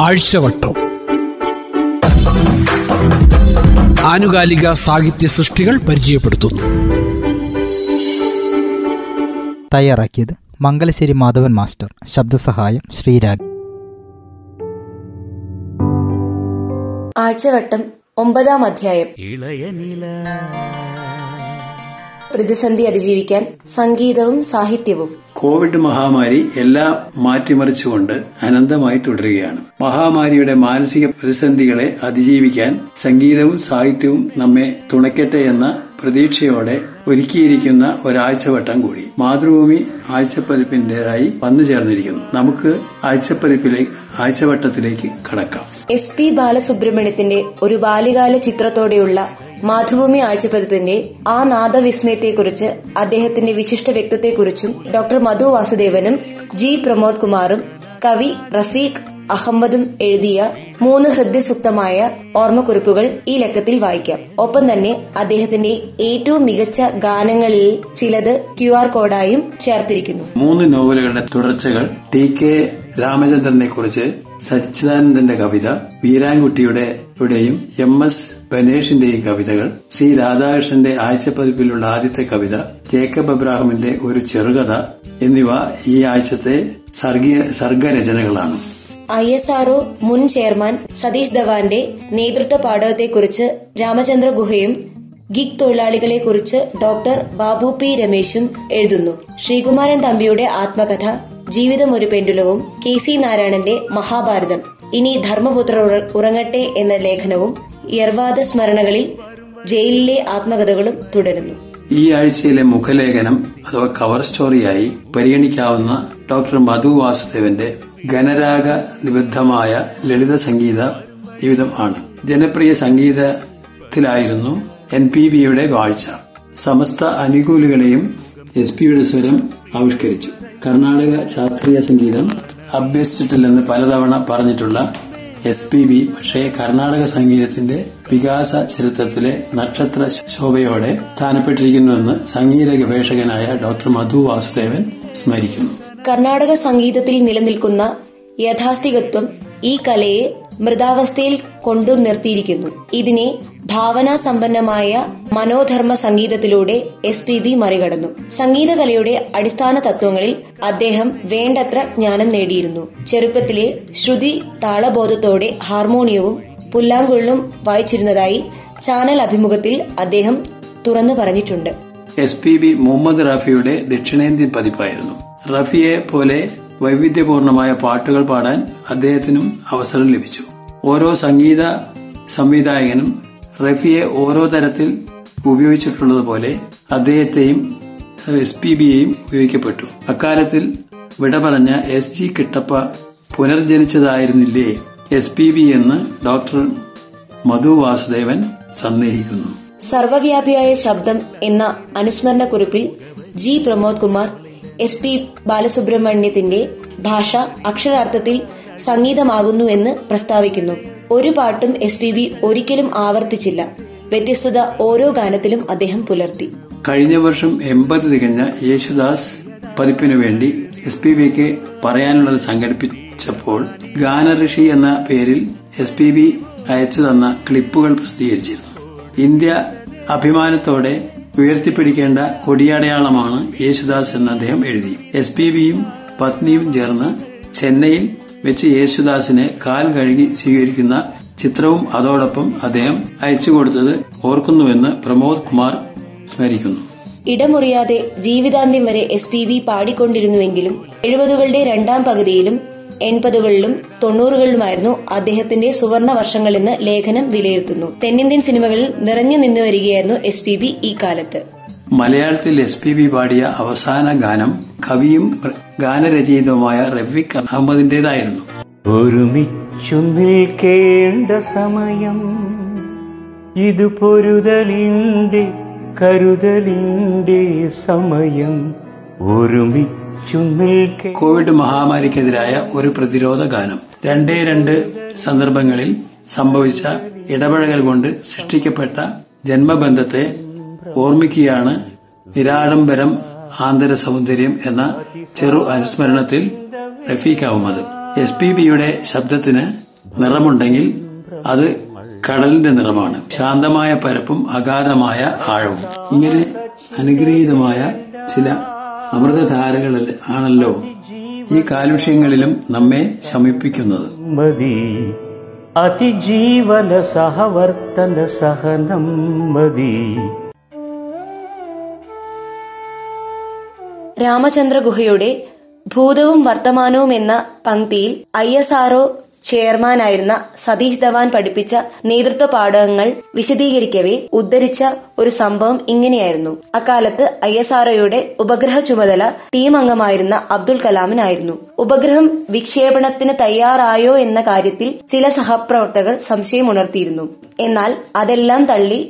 ആഴ്ചവട്ടം. ആനുകാലിക സാഹിത്യ സൃഷ്ടികൾ പരിചയപ്പെടുത്തുന്നു. തയ്യാറാക്കിയത് മംഗലശ്ശേരി മാധവൻ മാസ്റ്റർ. ശബ്ദസഹായം ശ്രീരാഗ്. ആഴ്ചവട്ടം ഒമ്പതാം അധ്യായം. പ്രതിസന്ധി അതിജീവിക്കാൻ സംഗീതവും സാഹിത്യവും. കോവിഡ് മഹാമാരി എല്ലാം മാറ്റിമറിച്ചുകൊണ്ട് അനന്തമായി തുടരുകയാണ്. മഹാമാരിയുടെ മാനസിക പ്രതിസന്ധികളെ അതിജീവിക്കാൻ സംഗീതവും സാഹിത്യവും നമ്മെ തുണയ്ക്കട്ടെ എന്ന പ്രതീക്ഷയോടെ ഒരുക്കിയിരിക്കുന്ന ഒരാഴ്ചവട്ടം കൂടി മാതൃഭൂമി ആഴ്ചപ്പതിപ്പിന്റേതായി വന്നു ചേർന്നിരിക്കുന്നു. നമുക്ക് ആഴ്ചപ്പതിപ്പിലേക്ക് ആഴ്ചവട്ടത്തിലേക്ക് കടക്കാം. എസ് പി ബാലസുബ്രഹ്മണ്യത്തിന്റെ ഒരു ബാലികാല ചിത്രത്തോടെയുള്ള മാതൃഭൂമി ആഴ്ചപ്പതിപ്പിന്റെ ആ നാദവിസ്മയത്തെക്കുറിച്ച് അദ്ദേഹത്തിന്റെ വിശിഷ്ട വ്യക്തിത്വത്തെക്കുറിച്ചും ഡോക്ടർ മധു വാസുദേവനും ജി പ്രമോദ് കുമാറും കവി റഫീഖ് അഹമ്മദും എഴുതിയ മൂന്ന് ഹൃദ്യസുക്തമായ ഓർമ്മക്കുറിപ്പുകൾ ഈ ലക്കത്തിൽ വായിക്കാം. ഒപ്പം തന്നെ അദ്ദേഹത്തിന്റെ ഏറ്റവും മികച്ച ഗാനങ്ങളിൽ ചിലത് ക്യു ആർ കോഡായും ചേർത്തിരിക്കുന്നു. മൂന്ന് നോവലുകളുടെ തുടർച്ചകൾ ടി കെ രാമചന്ദ്രനെ കുറിച്ച് സച്ചിദാനന്ദന്റെ കവിത വീരാൻകുട്ടിയുടെ യുടെയും എം എസ് ബനേഷിന്റെയും കവിതകൾ സി രാധാകൃഷ്ണന്റെ ആഴ്ചപ്പതിപ്പിലുള്ള ആദ്യത്തെ കവിത ജേക്കബ് അബ്രാഹിമിന്റെ ഒരു ചെറുകഥ എന്നിവ ഈ ആഴ്ചത്തെ സർഗരചനകളാണ്. ഐ എസ് ആർഒ മുൻ ചെയർമാൻ സതീഷ് ധവാന്റെ നേതൃത്വ പാഠകത്തെക്കുറിച്ച് രാമചന്ദ്ര ഗുഹയും ഗിഗ് തൊഴിലാളികളെക്കുറിച്ച് ഡോക്ടർ ബാബു പി രമേശും എഴുതുന്നു. ശ്രീകുമാരൻ തമ്പിയുടെ ആത്മകഥ ജീവിതം ഒരു പെൻഡുലവും കെ സി നാരായണന്റെ മഹാഭാരതം. ഇനി ധർമ്മപുത്ര ഉറങ്ങട്ടെ എന്ന ലേഖനവും യർവാദ സ്മരണകളിൽ ജയിലിലെ ആത്മകഥകളും തുടരുന്നു. ഈ ആഴ്ചയിലെ മുഖലേഖനം അഥവാ കവർ സ്റ്റോറിയായി പരിഗണിക്കാവുന്ന ഡോക്ടർ മധു വാസുദേവന്റെ ഗണരാഗ നിബദ്ധമായ ലളിത സംഗീത ജീവിതം ആണ്. ജനപ്രിയ സംഗീതത്തിലായിരുന്നു എൻ പി ബിയുടെ വാഴ്ച. സമസ്ത അനുകൂലികളെയും എസ് പിയുടെ സ്വരം ആവിഷ്കരിച്ചു. കർണാടക ശാസ്ത്രീയ സംഗീതം അഭ്യസിച്ചിട്ടില്ലെന്ന് പലതവണ പറഞ്ഞിട്ടുള്ള എസ് പി ബി പക്ഷേ കർണാടക സംഗീതത്തിന്റെ വികാസ ചരിത്രത്തിലെ നക്ഷത്ര ശോഭയോടെ സ്ഥാനപ്പെട്ടിരിക്കുന്നുവെന്ന് സംഗീത ഗവേഷകനായ ഡോക്ടർ മധു വാസുദേവൻ സ്മരിക്കുന്നു. കർണാടക സംഗീതത്തിൽ നിലനിൽക്കുന്ന യഥാസ്ഥികത്വം ഈ കലയെ മൃതാവസ്ഥയിൽ കൊണ്ടു നിർത്തിയിരിക്കുന്നു ഇതിനെ ഭാവനാസമ്പന്നമായ മനോധർമ്മ സംഗീതത്തിലൂടെ എസ് പി ബി മറികടന്നു. സംഗീതകലയുടെ അടിസ്ഥാന തത്വങ്ങളിൽ അദ്ദേഹം വേണ്ടത്ര ജ്ഞാനം നേടിയിരുന്നു. ചെറുപ്പത്തിലെ ശ്രുതി താളബോധത്തോടെ ഹാർമോണിയവും പുല്ലാങ്കുഴലും വായിച്ചിരുന്നതായി ചാനൽ അഭിമുഖത്തിൽ അദ്ദേഹം തുറന്നു പറഞ്ഞിട്ടുണ്ട്. എസ് പി ബി മുഹമ്മദ് റാഫിയുടെ ദക്ഷിണേന്ത്യൻ പതിപ്പായിരുന്നു. റഫിയെ പോലെ വൈവിധ്യപൂർണമായ പാട്ടുകൾ പാടാൻ അദ്ദേഹത്തിനും അവസരം ലഭിച്ചു. ഓരോ സംഗീത സംവിധായകനും റഫിയെ ഓരോ തരത്തിൽ ഉപയോഗിച്ചിട്ടുള്ളതുപോലെ അദ്ദേഹത്തെയും എസ് പി ബിയെയും ഉപയോഗിക്കപ്പെട്ടു. അക്കാലത്തിൽ വിട പറഞ്ഞ എസ് ജി കിട്ടപ്പ പുനർജനിച്ചതായിരുന്നില്ലേ എസ് പി ബി എന്ന് ഡോക്ടർ മധു വാസുദേവൻ സന്ദേഹിക്കുന്നു. സർവവ്യാപിയായ ശബ്ദം എന്ന അനുസ്മരണ കുറിപ്പിൽ G Pramod Kumar S P ബാലസുബ്രഹ്മണ്യത്തിന്റെ ഭാഷ അക്ഷരാർത്ഥത്തിൽ സംഗീതമാകുന്നുവെന്ന് പ്രസ്താവിക്കുന്നു. ഒരു പാട്ടും എസ് ഒരിക്കലും ആവർത്തിച്ചില്ല. വ്യത്യസ്തത ഓരോ ഗാനത്തിലും അദ്ദേഹം പുലർത്തി. കഴിഞ്ഞ വർഷം എൺപത് തികഞ്ഞ യേശുദാസ് പതിപ്പിനു വേണ്ടി എസ് പി ബിക്ക് പറയാനുള്ളത് സംഘടിപ്പിച്ചപ്പോൾ ഗാനഋഷി എന്ന പേരിൽ എസ് പി ബി അയച്ചു തന്ന ക്ലിപ്പുകൾ പ്രസിദ്ധീകരിച്ചിരുന്നു. ഇന്ത്യ അഭിമാനത്തോടെ ഉയർത്തിപ്പിടിക്കേണ്ട കൊടിയടയാളമാണ് യേശുദാസ് എന്ന് അദ്ദേഹം എഴുതി. എസ് പി ബിയും പത്നിയും ചേർന്ന് ചെന്നൈയിൽ വെച്ച് യേശുദാസിനെ കാൽ കഴുകി സ്വീകരിക്കുന്ന ചിത്രവും അതോടൊപ്പം അദ്ദേഹം അയച്ചു കൊടുത്തത് ഓർക്കുന്നുവെന്ന് പ്രമോദ് കുമാർ സ്മരിക്കുന്നു. ഇടമുറിയാതെ ജീവിതാന്ത്യം വരെ എസ് പി ബി പാടിക്കൊണ്ടിരുന്നുവെങ്കിലും എഴുപതുകളുടെ രണ്ടാം പകുതിയിലും എൺപതുകളിലും തൊണ്ണൂറുകളിലുമായിരുന്നു അദ്ദേഹത്തിന്റെ സുവർണ വർഷങ്ങളെന്ന് ലേഖനം വിലയിരുത്തുന്നു. തെന്നിന്ത്യൻ സിനിമകളിൽ നിറഞ്ഞു നിന്നു വരികയായിരുന്നു എസ് പി ബി ഈ കാലത്ത്. മലയാളത്തിൽ എസ് പി ബി പാടിയ അവസാന ഗാനം കവിയും ഗാനരചയിതവുമായ റഫീഖ് അഹമ്മദിന്റേതായിരുന്നു. ഒരുമിച്ചു നിൽക്കേണ്ട സമയം ഇത് പൊരുതലിന്റെ കരുതലിന്റെ സമയം. ഒരുമിച്ചു നിൽക്കേ കോവിഡ് മഹാമാരിക്കെതിരായ ഒരു പ്രതിരോധ ഗാനം. രണ്ടേ രണ്ട് സന്ദർഭങ്ങളിൽ സംഭവിച്ച ഇടപഴകൽ കൊണ്ട് സൃഷ്ടിക്കപ്പെട്ട ജന്മബന്ധത്തെ ഓർമ്മിക്കുകയാണ് നിരാഡംബരം ആന്തര സൗന്ദര്യം എന്ന ചെറു അനുസ്മരണത്തിൽ റഫീഖ് അഹമ്മദ് എസ് പി ബിയുടെ ശബ്ദത്തിന് നിറമുണ്ടെങ്കിൽ അത് കടലിന്റെ നിറമാണ്. ശാന്തമായ പരപ്പും അഗാധമായ ആഴവും. ഇങ്ങനെ അനുഗ്രഹീതമായ ചില അമൃതധാരകൾ ആണല്ലോ ഈ കാലുഷ്യങ്ങളിലും നമ്മെ ശമിപ്പിക്കുന്നത്. മതി. അതിജീവന സഹവർത്തന സഹനം മതി. രാമചന്ദ്ര ഗുഹയുടെ ഭൂതവും വർത്തമാനവും എന്ന പങ്ക്തിയിൽ ഐ എസ് ആർഒ ചെയർമാനായിരുന്ന സതീഷ് ധവാൻ പഠിപ്പിച്ച നേതൃത്വ പാഠകങ്ങൾ വിശദീകരിക്കവേ ഉദ്ധരിച്ച ഒരു സംഭവം ഇങ്ങനെയായിരുന്നു. അക്കാലത്ത് ഐ എസ് ആർഒയുടെ ഉപഗ്രഹ ചുമതല ടീം അംഗമായിരുന്ന അബ്ദുൽ കലാമിനായിരുന്നു. ഉപഗ്രഹം വിക്ഷേപണത്തിന് തയ്യാറായോ എന്ന കാര്യത്തിൽ ചില സഹപ്രവർത്തകർ സംശയമുണർത്തിയിരുന്നു. എന്നാൽ അതെല്ലാം തള്ളി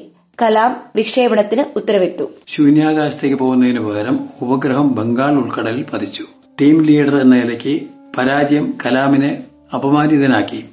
കലാം വിക്ഷേപണത്തിന് ഉത്തരവിട്ടു. ശൂന്യാകാശത്തേക്ക് പോകുന്നതിന് പകരം ഉപഗ്രഹം ബംഗാൾ ഉൾക്കടലിൽ പതിച്ചു. ടീം ലീഡർ എന്ന നിലയ്ക്ക് പരാജയം കലാമിനെ അപമാനിതനാക്കി.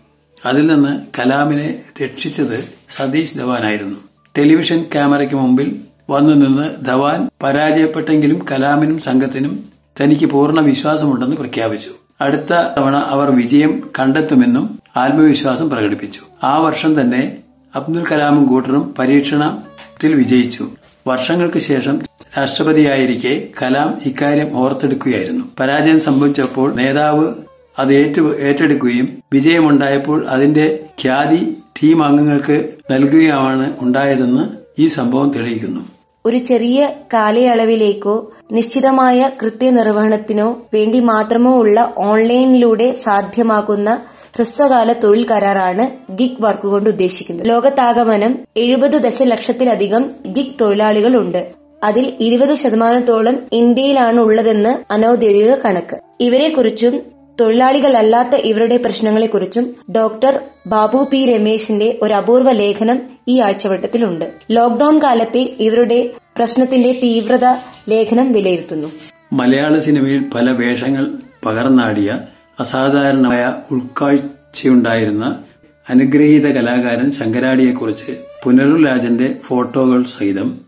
അതിൽ നിന്ന് കലാമിനെ രക്ഷിച്ചത് സതീഷ് ധവാനായിരുന്നു. ടെലിവിഷൻ ക്യാമറയ്ക്ക് മുമ്പിൽ വന്നു നിന്ന് ധവാൻ പരാജയപ്പെട്ടെങ്കിലും കലാമിനും സംഘത്തിനും തനിക്ക് പൂർണ വിശ്വാസമുണ്ടെന്ന് പ്രഖ്യാപിച്ചു. അടുത്ത തവണ അവർ വിജയം കണ്ടെത്തുമെന്നും ആത്മവിശ്വാസം പ്രകടിപ്പിച്ചു. ആ വർഷം തന്നെ അബ്ദുൽ കലാമും കൂട്ടറും പരീക്ഷണത്തിൽ വിജയിച്ചു. വർഷങ്ങൾക്ക് ശേഷം രാഷ്ട്രപതിയായിരിക്കെ കലാം ഇക്കാര്യം ഓർത്തെടുക്കുകയായിരുന്നു. പരാജയം സംഭവിച്ചപ്പോൾ നേതാവ് അത് ഏറ്റു ഏറ്റെടുക്കുകയും വിജയമുണ്ടായപ്പോൾ അതിന്റെ ഖ്യാതി ടീം അംഗങ്ങൾക്ക് നൽകുകയാണ് ഉണ്ടായതെന്ന് ഈ സംഭവം തെളിയിക്കുന്നു. ഒരു ചെറിയ കാലയളവിലേക്കോ നിശ്ചിതമായ കൃത്യനിർവഹണത്തിനോ വേണ്ടി മാത്രമോ ഉള്ള ഓൺലൈനിലൂടെ സാധ്യമാകുന്ന ഹ്രസ്വകാല തൊഴിൽ കരാറാണ് ഗിഗ് വർക്ക് കൊണ്ട് ഉദ്ദേശിക്കുന്നത്. ലോകത്താകമനം എഴുപത് ദശലക്ഷത്തിലധികം ഗിഗ് തൊഴിലാളികളുണ്ട്. അതിൽ ഇരുപത് ശതമാനത്തോളം ഇന്ത്യയിലാണ് ഉള്ളതെന്ന് അനൌദ്യോഗിക കണക്ക്. ഇവരെക്കുറിച്ചും തൊഴിലാളികളല്ലാത്ത ഇവരുടെ പ്രശ്നങ്ങളെക്കുറിച്ചും ഡോക്ടർ ബാബു പി രമേശിന്റെ ഒരു അപൂർവ ലേഖനം ഈ ആഴ്ചവട്ടത്തിലുണ്ട്. ലോക്ഡൌൺ കാലത്തെ ഇവരുടെ പ്രശ്നത്തിന്റെ തീവ്രത ലേഖനം വിലയിരുത്തുന്നു. മലയാള സിനിമയിൽ പല വേഷങ്ങൾ പകർന്നാടിയ അസാധാരണമായ ഉൾക്കാഴ്ചയുണ്ടായിരുന്ന അനുഗ്രഹീത കലാകാരൻ ശങ്കരാടിയെക്കുറിച്ച് പുനരുരാജന്റെ ഫോട്ടോകൾ സഹിതം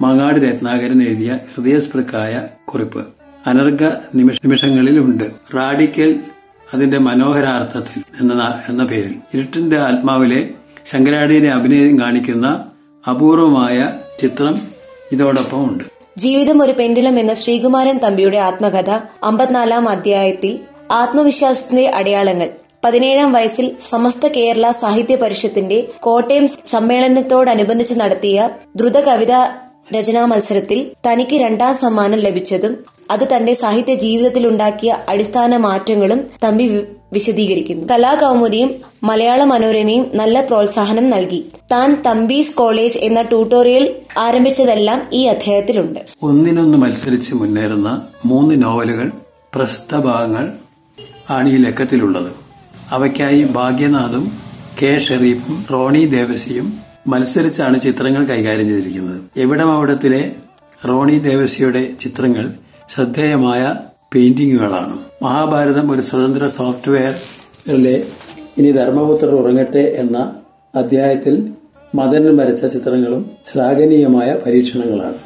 മങ്ങാട് രത്നാകരൻ എഴുതിയ ഹൃദയസ്പൃക്കായ കുറിപ്പ്. അനർഘ നിമിഷ നിമിഷങ്ങളിലുണ്ട്. റാഡിക്കൽ അതിന്റെ മനോഹരാർത്ഥത്തിൽ എന്ന എന്ന പേരിൽ. ഇരുട്ടിന്റെ ആത്മാവിലെ ശങ്കരാടിയുടെ അഭിനയം കാണിക്കുന്ന അപൂർവമായ ചിത്രം ഇതോടൊപ്പം ഉണ്ട്. ജീവിതം ഒരു പെൻഡുലം എന്ന ശ്രീകുമാരൻ തമ്പിയുടെ ആത്മകഥ അമ്പത്തിനാലാം അധ്യായത്തിൽ ആത്മവിശ്വാസത്തിന്റെ അടയാളങ്ങൾ. പതിനേഴാം വയസ്സിൽ സമസ്ത കേരള സാഹിത്യ പരിഷത്തിന്റെ കോട്ടയം സമ്മേളനത്തോടനുബന്ധിച്ച് നടത്തിയ ദ്രുത കവിതാ രചനാ മത്സരത്തിൽ തനിക്ക് രണ്ടാം സമ്മാനം ലഭിച്ചതും അത് തന്റെ സാഹിത്യ ജീവിതത്തിലുണ്ടാക്കിയ അടിസ്ഥാന മാറ്റങ്ങളും തമ്പി വിശദീകരിക്കുന്നു. കലാകൗമുദിയും മലയാള മനോരമയും നല്ല പ്രോത്സാഹനം നൽകി. താൻ തമ്പീസ് കോളേജ് എന്ന ട്യൂട്ടോറിയൽ ആരംഭിച്ചതെല്ലാം ഈ അധ്യായത്തിലുണ്ട്. ഒന്നിനൊന്ന് മത്സരിച്ച് മുന്നേറുന്ന മൂന്ന് നോവലുകൾ പ്രസിദ്ധ ഭാഗങ്ങൾ ആണ് ഈ ലക്കത്തിലുള്ളത്. അവയ്ക്കായി ഭാഗ്യനാഥും കെ ഷെറീഫും റോണി ദേവസിയും മത്സരിച്ചാണ് ചിത്രങ്ങൾ കൈകാര്യം ചെയ്തിരിക്കുന്നത്. എവിടം അവിടത്തിലെ റോണി ദേവസിയുടെ ചിത്രങ്ങൾ ശ്രദ്ധേയമായ പെയിന്റിങ്ങുകളാണ്. മഹാഭാരതം ഒരു സ്വതന്ത്ര സോഫ്റ്റ്വെയറിലെ ഇനി ധർമ്മപുത്രർ ഉറങ്ങട്ടെ എന്ന അധ്യായത്തിൽ മദനൻ വരച്ച ചിത്രങ്ങളും ശ്ലാഘനീയമായ പരീക്ഷണങ്ങളാണ്.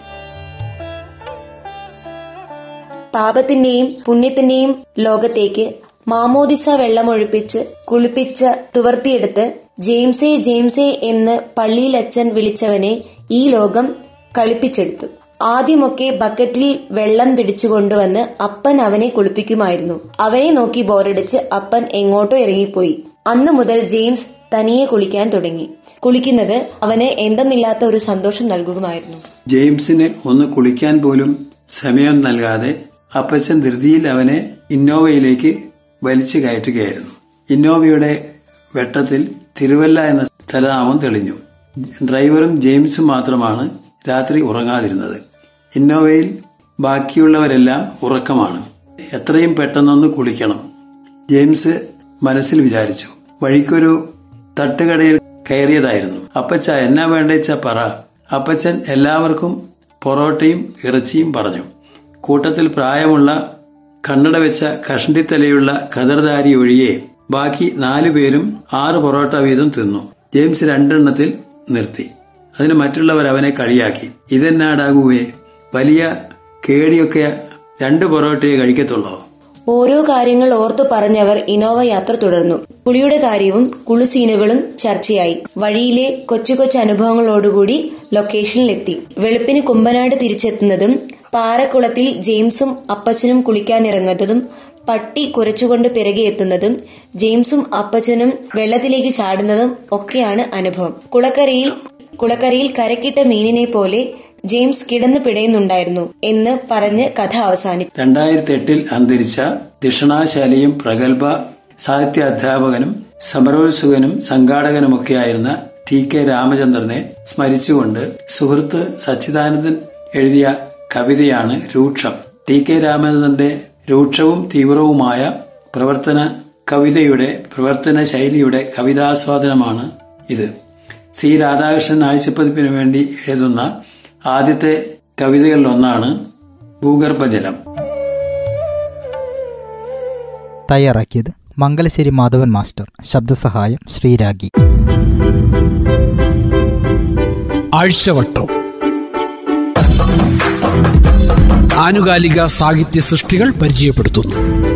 പാപത്തിന്റെയും പുണ്യത്തിന്റെയും ലോകത്തേക്ക് മാമോദിസ വെള്ളമൊഴിപ്പിച്ച് കുളിപ്പിച്ച് തുവർത്തിയെടുത്ത് ജെയിംസേ ജെയിംസേ എന്ന് പള്ളിയിലച്ഛൻ വിളിച്ചവനെ ഈ ലോകം കളിപ്പിച്ചെടുത്തു. ആദ്യമൊക്കെ ബക്കറ്റിൽ വെള്ളം പിടിച്ചുകൊണ്ടുവന്ന് അപ്പൻ അവനെ കുളിപ്പിക്കുമായിരുന്നു. അവനെ നോക്കി ബോറടിച്ച് അപ്പൻ എങ്ങോട്ടോ ഇറങ്ങിപ്പോയി. അന്നു മുതൽ ജെയിംസ് തനിയെ കുളിക്കാൻ തുടങ്ങി. കുളിക്കുന്നത് അവന് എന്തെന്നില്ലാത്ത ഒരു സന്തോഷം നൽകുമായിരുന്നു. ജെയിംസിന് ഒന്ന് കുളിക്കാൻ പോലും സമയം നൽകാതെ അപ്പച്ചൻ ധൃതിയിൽ അവനെ ഇന്നോവയിലേക്ക് വലിച്ചു കയറ്റുകയായിരുന്നു. ഇന്നോവയുടെ വെട്ടത്തിൽ തിരുവല്ല എന്ന സ്ഥലനാമം തെളിഞ്ഞു. ഡ്രൈവറും ജെയിംസും മാത്രമാണ് രാത്രി ഉറങ്ങാതിരുന്നത്. ഇന്നോവയിൽ ബാക്കിയുള്ളവരെല്ലാം ഉറക്കമാണ്. എത്രയും പെട്ടെന്നൊന്ന് കുളിക്കണം ജെയിംസ് മനസ്സിൽ വിചാരിച്ചു. വഴിക്കൊരു തട്ടുകടയിൽ കയറിയതായിരുന്നു. അപ്പച്ച എന്നാ വേണ്ടേച്ച പറ. അപ്പച്ചൻ എല്ലാവർക്കും പൊറോട്ടയും ഇറച്ചിയും പറഞ്ഞു. കൂട്ടത്തിൽ പ്രായമുള്ള കണ്ണട വെച്ച കഷണ്ടിത്തലയുള്ള ഖദർദാരി ഒഴിയെ ബാക്കി നാലു പേരും ആറ് പൊറോട്ട വീതം തിന്നു. ജെയിംസ് രണ്ടെണ്ണത്തിൽ നിർത്തി. അതിന് മറ്റുള്ളവർ അവനെ കളിയാക്കി. ഇതെന്നാടാകുവേ വലിയ കേടിയൊക്കെ രണ്ട് പൊറോട്ടയെ കഴിക്കത്തുള്ളോ? ഓരോ കാര്യങ്ങൾ ഓർത്തു പറഞ്ഞവർ ഇനോവ യാത്ര തുടർന്നു. കുളിയുടെ കാര്യവും കുളിസീനുകളും ചർച്ചയായി. വഴിയിലെ കൊച്ചു കൊച്ചു അനുഭവങ്ങളോടുകൂടി ലൊക്കേഷനിലെത്തി. വെളുപ്പിന് കുമ്പനാട് തിരിച്ചെത്തുന്നതും പാറക്കുളത്തിൽ ജെയിംസും അപ്പച്ചനും കുളിക്കാനിറങ്ങുന്നതും പട്ടി കുരച്ചുകൊണ്ട് പിറകെ എത്തുന്നതും ജെയിംസും അപ്പച്ചനും വെള്ളത്തിലേക്ക് ചാടുന്നതും ഒക്കെയാണ് അനുഭവം. കുളക്കരയിൽ കുളക്കരയിൽ കരക്കിട്ട മീനിനെ പോലെ ജെയിംസ് കിടന്നു പിടയുന്നുണ്ടായിരുന്നു എന്ന് പറഞ്ഞ് കഥ അവസാനിപ്പിച്ചു രണ്ടായിരത്തി എട്ടിൽ അന്തരിച്ച ദക്ഷിണാശാലിയും പ്രഗത്ഭ സാഹിത്യ അധ്യാപകനും സമരോത്സുകനും സംഘാടകനുമൊക്കെയായിരുന്ന ടി കെ രാമചന്ദ്രനെ സ്മരിച്ചുകൊണ്ട് സുഹൃത്ത് സച്ചിദാനന്ദൻ എഴുതിയ കവിതയാണ് രൂക്ഷം. ടി കെ രാമചന്ദ്രന്റെ രൂക്ഷവും തീവ്രവുമായ പ്രവർത്തന കവിതയുടെ പ്രവർത്തന ശൈലിയുടെ കവിതാസ്വാദനമാണ് ഇത്. സി. രാധാകൃഷ്ണൻ ആഴ്ചപ്പതിപ്പിനു വേണ്ടി എഴുതുന്ന ആദ്യത്തെ കവിതകളിൽ ഒന്നാണ് ഭൂഗർഭജലം. തയ്യാറാക്കിയത് മംഗലശ്ശേരി മാധവൻ മാസ്റ്റർ. ശബ്ദസഹായം ശ്രീരാഗി. ആഴ്ചവട്ടം. ആനുകാലിക സാഹിത്യ സൃഷ്ടികൾ പരിചയപ്പെടുത്തുന്നു.